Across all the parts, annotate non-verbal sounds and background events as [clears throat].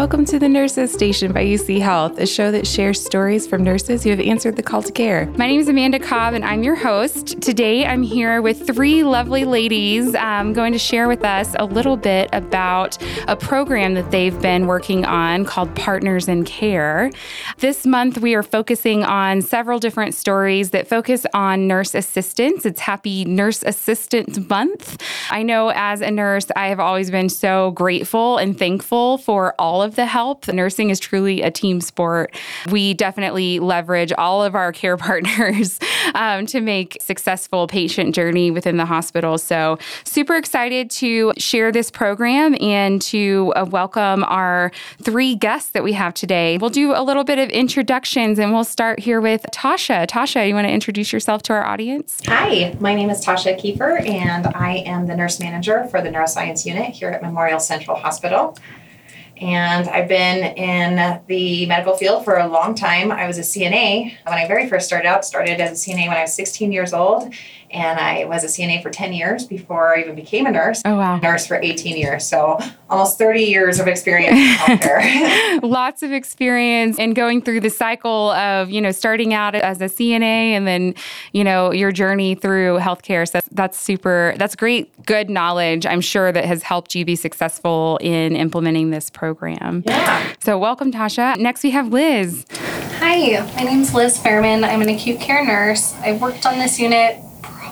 Welcome to the Nurses Station by UC Health, a show that shares stories from nurses who have answered the call to care. My name is Amanda Cobb, and I'm your host. Today, I'm here with three lovely ladies um, going to share with us a little bit about a program that they've been working on called Partners in Care. This month, we are focusing on several different stories that focus on nurse assistants. It's Happy Nurse Assistant Month. I know as a nurse, I have always been so grateful and thankful for all all of the help. Nursing is truly a team sport. We definitely leverage all of our care [laughs] partners um, to make successful patient journey within the hospital. So super excited to share this program and to uh, welcome our three guests that we have today. We'll do a little bit of introductions and we'll start here with Tosha. Tosha, you want to introduce yourself to our audience? Hi, my name is Tosha Kieffer and I am the nurse manager for the neuroscience unit here at Memorial Central Hospital and I've been in the medical field for a long time. I was a CNA when I very first started out, started as a CNA when I was 16 years old, and I was a CNA for 10 years before I even became a nurse. Oh, wow. Nurse for 18 years. So almost 30 years of experience [laughs] in healthcare. [laughs] Lots of experience and going through the cycle of, you know, starting out as a CNA and then, you know, your journey through healthcare. So that's, that's super, that's great, good knowledge, I'm sure, that has helped you be successful in implementing this program. Yeah. So welcome, Tosha. Next, we have Liz. Hi, my name is Liz Ferriman. I'm an acute care nurse. I've worked on this unit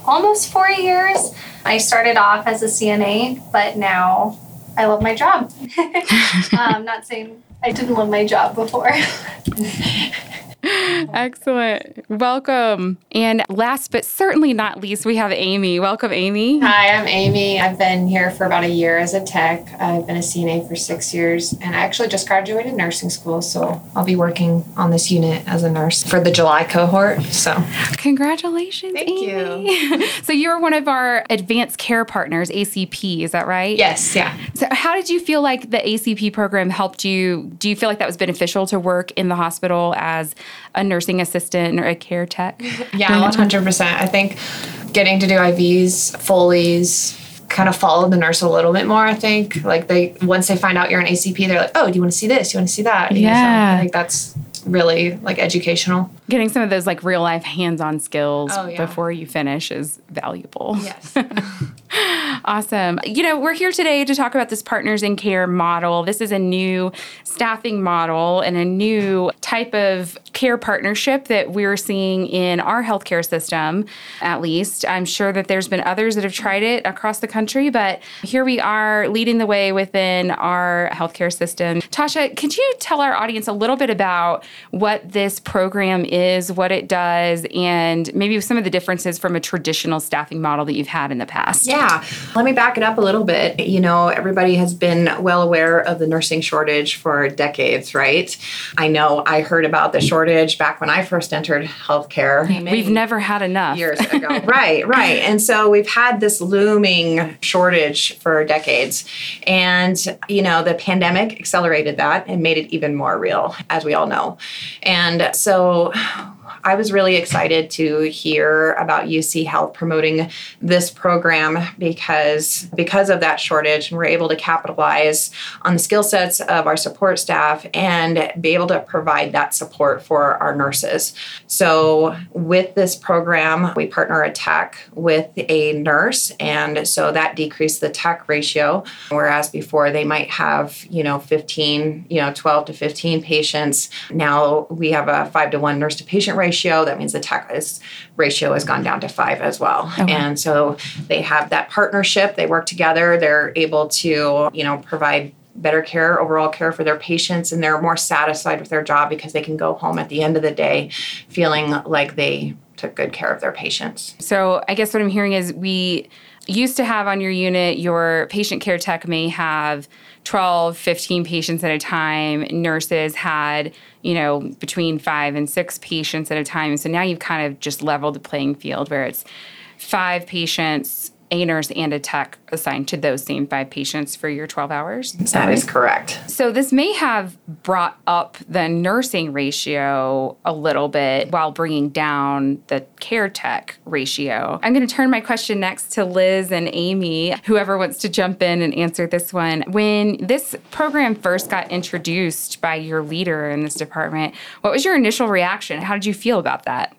almost four years. I started off as a CNA, but now I love my job. I'm [laughs] um, not saying I didn't love my job before. [laughs] [laughs] Excellent. Welcome. And last but certainly not least, we have Amy. Welcome, Amy. Hi, I'm Amy. I've been here for about a year as a tech. I've been a CNA for six years, and I actually just graduated nursing school, so I'll be working on this unit as a nurse for the July cohort. So, congratulations. Thank Amy. you. [laughs] so, you're one of our advanced care partners, ACP, is that right? Yes, yeah. So, how did you feel like the ACP program helped you? Do you feel like that was beneficial to work in the hospital as a nursing assistant or a care tech? Yeah, one hundred percent. I think getting to do IVs, Foley's, kind of follow the nurse a little bit more. I think like they once they find out you're an ACP, they're like, oh, do you want to see this? Do you want to see that? Yeah, so I think that's really like educational. Getting some of those like real life hands on skills oh, yeah. before you finish is valuable. Yes. [laughs] awesome. You know, we're here today to talk about this partners in care model. This is a new staffing model and a new type of care partnership that we're seeing in our healthcare system, at least. I'm sure that there's been others that have tried it across the country, but here we are leading the way within our healthcare system. Tosha, could you tell our audience a little bit about what this program is, what it does, and maybe some of the differences from a traditional staffing model that you've had in the past? Yeah. Let me back it up a little bit. You know, everybody has been well aware of the nursing shortage for decades, right? I know I heard about the shortage back when I first entered healthcare. We've never had enough. Years [laughs] ago. right, right. And so we've had this looming shortage for decades. And, you know, the pandemic accelerated that and made it even more real, as we all know. And so I was really excited to hear about UC Health promoting this program because because of that shortage, we're able to capitalize on the skill sets of our support staff and be able to provide that support for our nurses. So with this program, we partner a tech with a nurse, and so that decreased the tech ratio. Whereas before they might have you know 15, you know 12 to 15 patients, now we have a five to one nurse to patient ratio ratio. That means the tech is, ratio has gone down to five as well. Okay. And so they have that partnership. They work together. They're able to, you know, provide better care, overall care for their patients, and they're more satisfied with their job because they can go home at the end of the day feeling like they took good care of their patients. So I guess what I'm hearing is we used to have on your unit, your patient care tech may have 12, 15 patients at a time. Nurses had, you know, between five and six patients at a time. So now you've kind of just leveled the playing field where it's five patients a nurse and a tech assigned to those same five patients for your 12 hours. That is correct. So this may have brought up the nursing ratio a little bit while bringing down the care tech ratio. I'm going to turn my question next to Liz and Amy, whoever wants to jump in and answer this one. When this program first got introduced by your leader in this department, what was your initial reaction? How did you feel about that?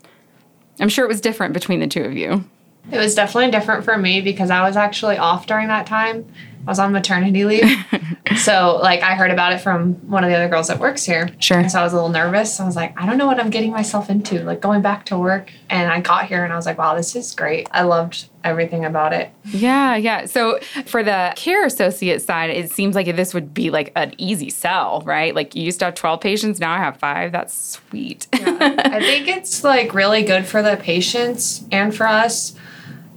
I'm sure it was different between the two of you. It was definitely different for me because I was actually off during that time. I was on maternity leave. [laughs] so, like, I heard about it from one of the other girls that works here. Sure. So I was a little nervous. I was like, I don't know what I'm getting myself into, like going back to work. And I got here and I was like, wow, this is great. I loved everything about it. Yeah, yeah. So for the care associate side, it seems like this would be like an easy sell, right? Like you used to have 12 patients, now I have five. That's sweet. Yeah. I think [laughs] it's like really good for the patients and for us.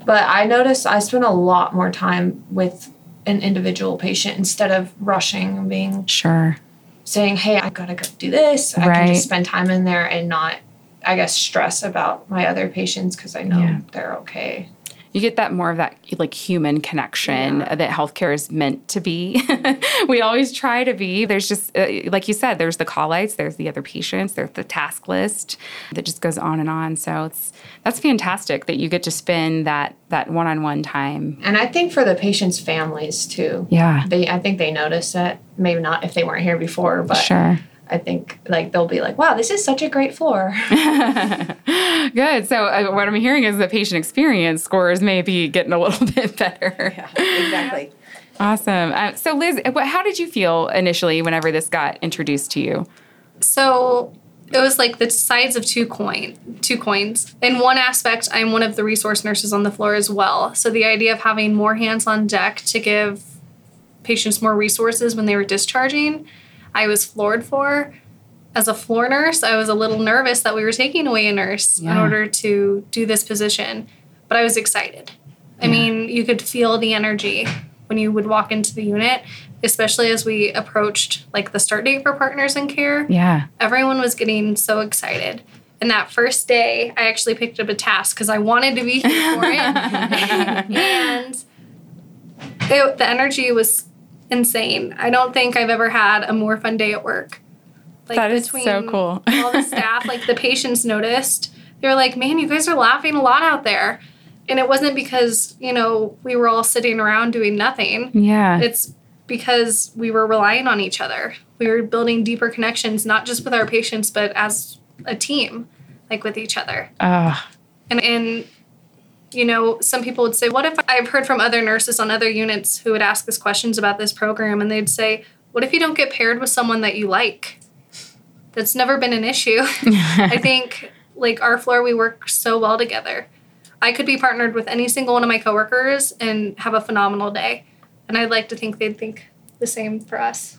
But I noticed I spent a lot more time with an individual patient instead of rushing and being sure. saying, Hey, I gotta go do this. I can just spend time in there and not I guess stress about my other patients because I know Yeah. they're okay. You get that more of that like human connection that healthcare is meant to be. [laughs] we always try to be. There's just uh, like you said, there's the call lights, there's the other patients, there's the task list that just goes on and on. So it's that's fantastic that you get to spend that that one-on-one time. And I think for the patients' families too. Yeah. They I think they notice it. Maybe not if they weren't here before, but Sure. I think like they'll be like, Wow, this is such a great floor. [laughs] Good. So uh, what I'm hearing is the patient experience scores may be getting a little [laughs] bit better. Exactly. Awesome. Uh, so Liz, what, how did you feel initially whenever this got introduced to you? So it was like the sides of two coin, two coins. In one aspect, I'm one of the resource nurses on the floor as well. So the idea of having more hands on deck to give patients more resources when they were discharging, I was floored for. As a floor nurse, I was a little nervous that we were taking away a nurse in order to do this position, but I was excited. I mean, you could feel the energy when you would walk into the unit, especially as we approached like the start date for partners in care Yeah. everyone was getting so excited. And that first day, I actually picked up a task because I wanted to be here for it. [laughs] and it, the energy was insane. I don't think I've ever had a more fun day at work. Like That is so cool. all the staff, like the patients noticed. They were like, man, you guys are laughing a lot out there. And it wasn't because, you know, we were all sitting around doing nothing. Yeah. It's because we were relying on each other. We were building deeper connections, not just with our patients, but as a team, like with each other. Ah, And and you know, some people would say, "What if I've heard from other nurses on other units who would ask us questions about this program, and they'd say, "What if you don't get paired with someone that you like?" That's never been an issue. [laughs] I think like our floor, we work so well together. I could be partnered with any single one of my coworkers and have a phenomenal day, and I'd like to think they'd think the same for us.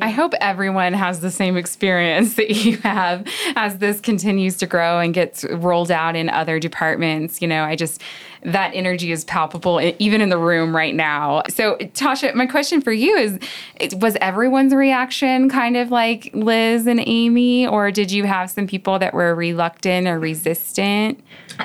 I hope everyone has the same experience [laughs] that you have as this continues to grow and gets rolled out in other departments. You know, I just, that energy is palpable even in the room right now. So, Tosha, my question for you is Was everyone's reaction kind of like Liz and Amy, or did you have some people that were reluctant or resistant?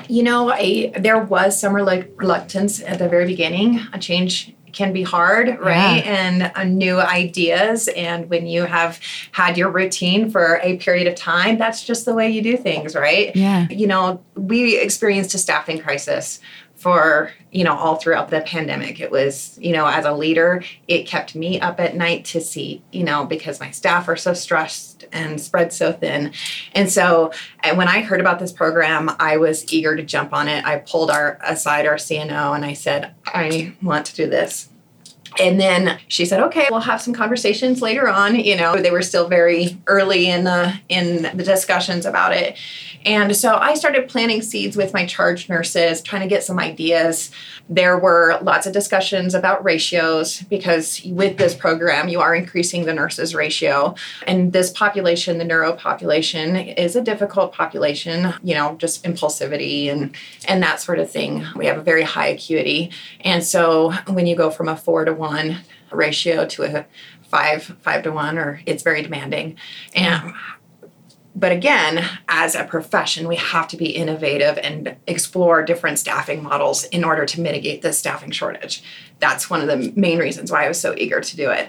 You know, I, there was some relu- reluctance at the very beginning. A change can be hard, right? And uh, new ideas. And when you have had your routine for a period of time, that's just the way you do things, right? Yeah. You know, we experienced a staffing crisis for you know all throughout the pandemic. It was you know as a leader it kept me up at night to see you know because my staff are so stressed and spread so thin. And so when i heard about this program i was eager to jump on it. I pulled our aside our cno and i said i want to do this and then she said, "Okay, we'll have some conversations later on." You know, they were still very early in the in the discussions about it. And so I started planting seeds with my charge nurses, trying to get some ideas. There were lots of discussions about ratios because with this program, you are increasing the nurses ratio. And this population, the neuro population, is a difficult population, you know, just impulsivity and and that sort of thing. We have a very high acuity. And so when you go from a four to one ratio to a five, five to one, or it's very demanding. And but again, as a profession, we have to be innovative and explore different staffing models in order to mitigate the staffing shortage. That's one of the main reasons why I was so eager to do it.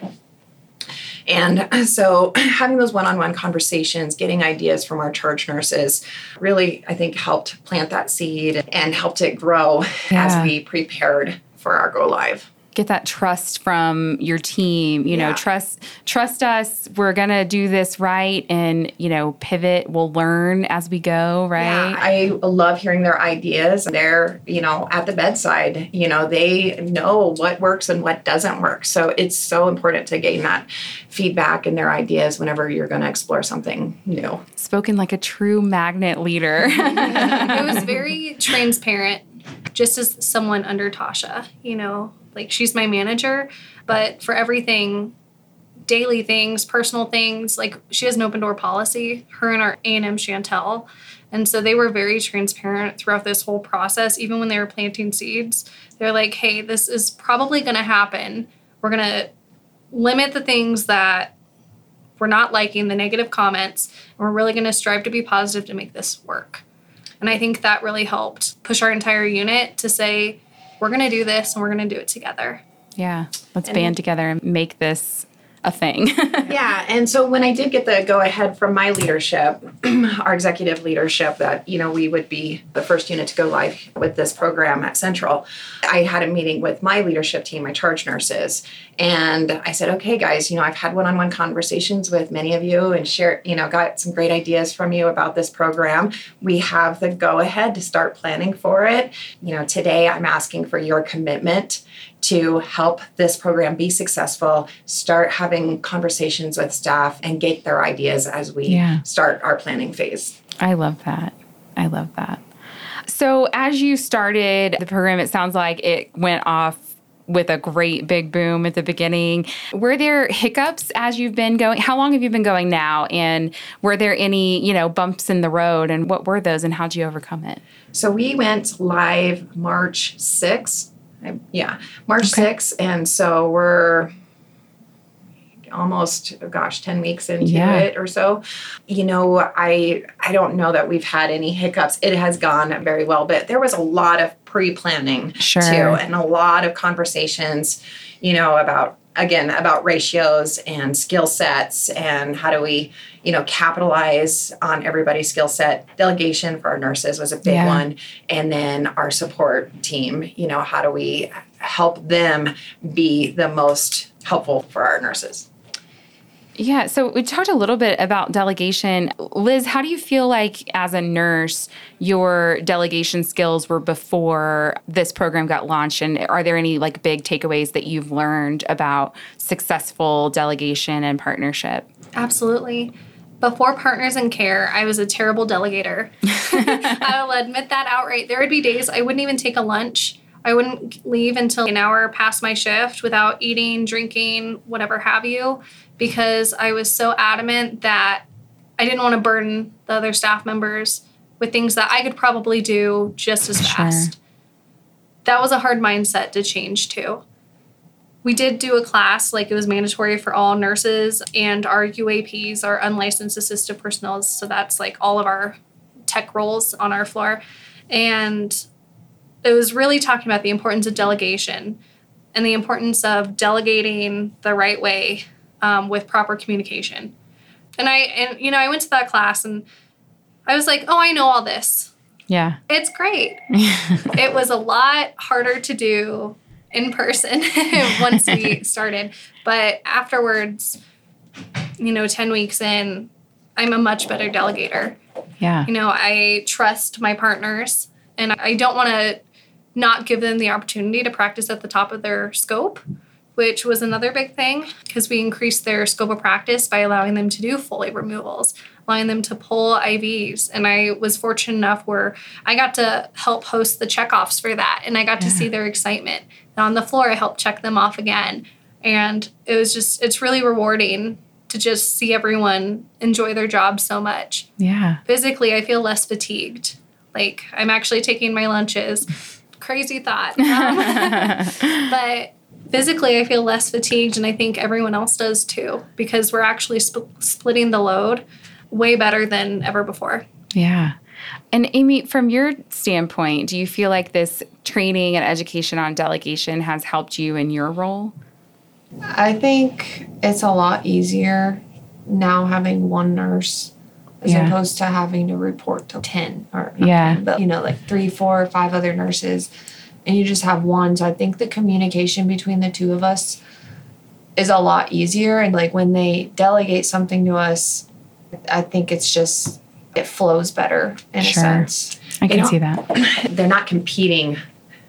And so, [clears throat] having those one on one conversations, getting ideas from our charge nurses really, I think, helped plant that seed and helped it grow Yeah. as we prepared for our go live. Get that trust from your team you know trust trust us we're gonna do this right and you know pivot we'll learn as we go right Yeah, I love hearing their ideas. They're, you know, at the bedside. You know, they know what works and what doesn't work. So it's so important to gain that feedback and their ideas whenever you're going to explore something new. spoken like a true magnet leader [laughs] it was very transparent, just as someone under Tosha, you know, like she's my manager, but for everything, daily things, personal things, like she has an open door policy, her and our A&M Chantel. And so they were very transparent throughout this whole process, even when they were planting seeds. They're like, hey, this is probably going to happen. We're going to limit the things that we're not liking, the negative comments, and we're really going to strive to be positive to make this work. And I think that really helped push our entire unit to say, we're going to do this and we're going to do it together. yeah let's band together and make this a thing. [laughs] Yeah and so when i did get the go ahead from my leadership [clears throat] our executive leadership that you know we would be the first unit to go live with this program at central i had a meeting with my leadership team my charge nurses and i said okay guys you know i've had one-on-one conversations with many of you and share you know got some great ideas from you about this program. We have the go ahead to start planning for it. You know today i'm asking for your commitment to help this program be successful, start having conversations with staff and get their ideas as we Yeah. start our planning phase. I love that. I love that. So, as you started the program, it sounds like it went off with a great big boom at the beginning. Were there hiccups as you've been going? How long have you been going now? And were there any, you know, bumps in the road? And what were those and how did you overcome it? So we went live March 6th. I- Yeah, March Okay. 6th. And so we're almost gosh 10 weeks into Yeah. it or so you know i i don't know that we've had any hiccups it has gone very well but there was a lot of pre-planning Sure. too and a lot of conversations you know about again about ratios and skill sets and how do we you know capitalize on everybody's skill set. Delegation for our nurses was a big Yeah. one. And then our support team you know how do we help them be the most helpful for our nurses Yeah, so we talked a little bit about delegation. Liz, how do you feel like as a nurse your delegation skills were before this program got launched and are there any like big takeaways that you've learned about successful delegation and partnership? Absolutely. Before Partners in Care, I was a terrible delegator. [laughs] I will admit that outright. There would be days I wouldn't even take a lunch. I wouldn't leave until an hour past my shift without eating, drinking, whatever have you, because I was so adamant that I didn't want to burden the other staff members with things that I could probably do just as Sure. fast. That was a hard mindset to change too. We did do a class, like it was mandatory for all nurses and our UAPs, our unlicensed assistive personnel. So that's like all of our tech roles on our floor. And it was really talking about the importance of delegation and the importance of delegating the right way um, with proper communication. And I, and you know, I went to that class and I was like, oh, I know all this. Yeah. It's great. [laughs] it was a lot harder to do in person [laughs] once we [laughs] started. But afterwards, you know, 10 weeks in, I'm a much better delegator. Yeah. You know, I trust my partners and I don't want to not give them the opportunity to practice at the top of their scope, which was another big thing because we increased their scope of practice by allowing them to do Foley removals, allowing them to pull IVs. And I was fortunate enough where I got to help host the checkoffs for that and I got to see their excitement. And on the floor, I helped check them off again. And it was just, it's really rewarding to just see everyone enjoy their job so much Yeah. physically i feel less fatigued like i'm actually taking my lunches crazy thought Um, [laughs] but physically i feel less fatigued and i think everyone else does too because we're actually sp- splitting the load way better than ever before. Yeah. And Amy, from your standpoint, do you feel like this training and education on delegation has helped you in your role? I think it's a lot easier now having one nurse as Yeah. opposed to having to report to 10 or Yeah. 10, but you know like three four or five other nurses and you just have one so i think the communication between the two of us is a lot easier and like when they delegate something to us i think it's just it flows better in Sure. a sense I can see that. [coughs] They're not competing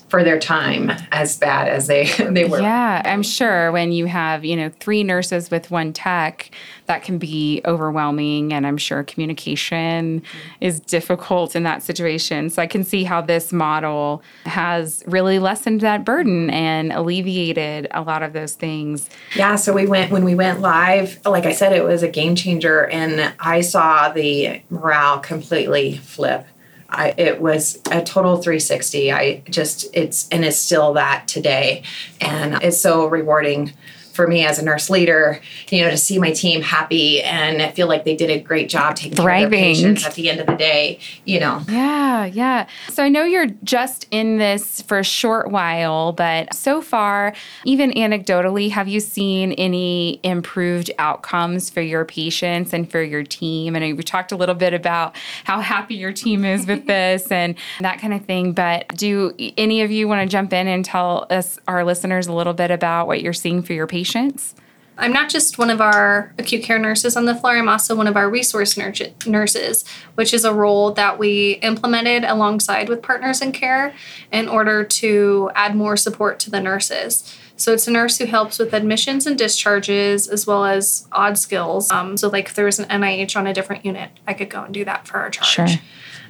for their time as bad as they [laughs] they were. Yeah, I'm sure when you have, you know, three nurses with one tech, that can be overwhelming. And I'm sure communication is difficult in that situation. So I can see how this model has really lessened that burden and alleviated a lot of those things. Yeah, so we went when we went live, like I said, it was a game changer and I saw the morale completely flip. I, it was a total 360. I just it's and it's still that today, and it's so rewarding for me as a nurse leader, you know, to see my team happy and feel like they did a great job taking care of Thriving. their patients at the end of the day. You know, Yeah, yeah. So I know you're just in this for a short while, but so far, even anecdotally, have you seen any improved outcomes for your patients and for your team? I know we talked a little bit about how happy your team is with [laughs] this and that kind of thing, but do any of you want to jump in and tell us, our listeners, a little bit about what you're seeing for your patients? I'm not just one of our acute care nurses on the floor, I'm also one of our resource nur- nurses, which is a role that we implemented alongside with Partners in Care in order to add more support to the nurses. So it's a nurse who helps with admissions and discharges as well as odd skills. Um, so, like if there was an NIH on a different unit, I could go and do that for our charge. Sure.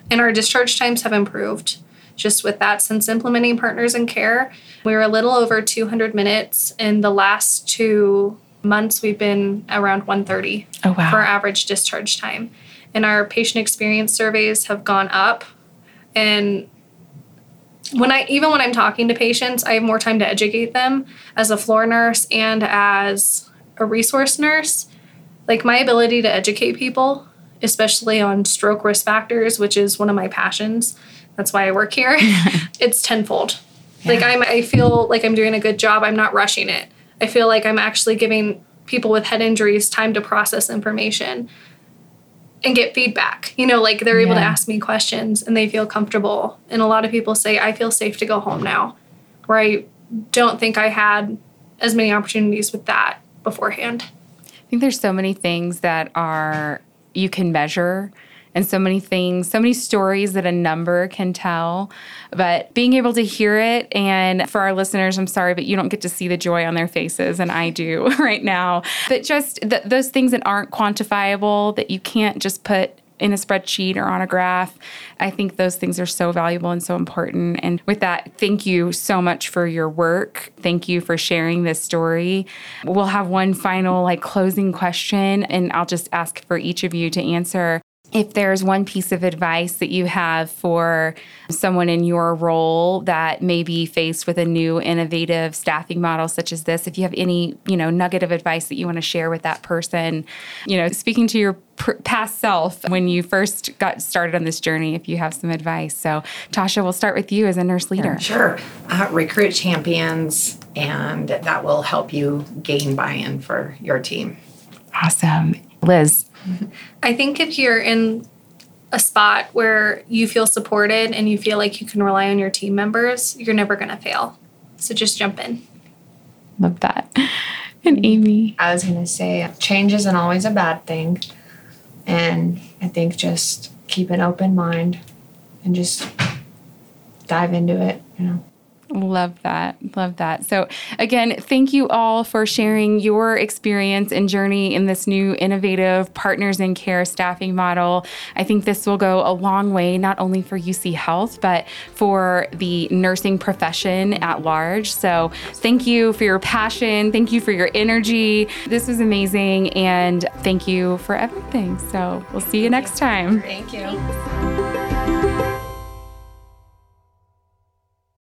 And our discharge times have improved just with that since implementing Partners in Care. We were a little over 200 minutes. In the last two months, we've been around 130 Oh, wow. for average discharge time. And our patient experience surveys have gone up. And when I even when I'm talking to patients, I have more time to educate them as a floor nurse and as a resource nurse. Like my ability to educate people, especially on stroke risk factors, which is one of my passions. That's why I work here. [laughs] [laughs] it's tenfold. Like I'm I feel like I'm doing a good job. I'm not rushing it. I feel like I'm actually giving people with head injuries time to process information and get feedback. You know, like they're able to ask me questions and they feel comfortable. And a lot of people say, I feel safe to go home now, where I don't think I had as many opportunities with that beforehand. I think there's so many things that are you can measure and so many things, so many stories that a number can tell. But being able to hear it, and for our listeners, I'm sorry, but you don't get to see the joy on their faces, and I do [laughs] right now. But just th- those things that aren't quantifiable, that you can't just put in a spreadsheet or on a graph. I think those things are so valuable and so important. And with that, thank you so much for your work. Thank you for sharing this story. We'll have one final like closing question and I'll just ask for each of you to answer. If there's one piece of advice that you have for someone in your role that may be faced with a new innovative staffing model such as this, if you have any, you know, nugget of advice that you want to share with that person, you know, speaking to your pr- past self when you first got started on this journey, if you have some advice. So, Tosha, we'll start with you as a nurse leader. Sure. Uh, recruit champions, and that will help you gain buy in for your team. Awesome. Liz. I think if you're in a spot where you feel supported and you feel like you can rely on your team members, you're never going to fail. So just jump in. Love that. And Amy. I was gonna say change isn't always a bad thing, and I think just keep an open mind and just dive into it. You know. Love that. Love that. So, again, thank you all for sharing your experience and journey in this new innovative partners in care staffing model. I think this will go a long way, not only for UC Health, but for the nursing profession at large. So, thank you for your passion. Thank you for your energy. This was amazing. And thank you for everything. So, we'll see you next time. Thank you.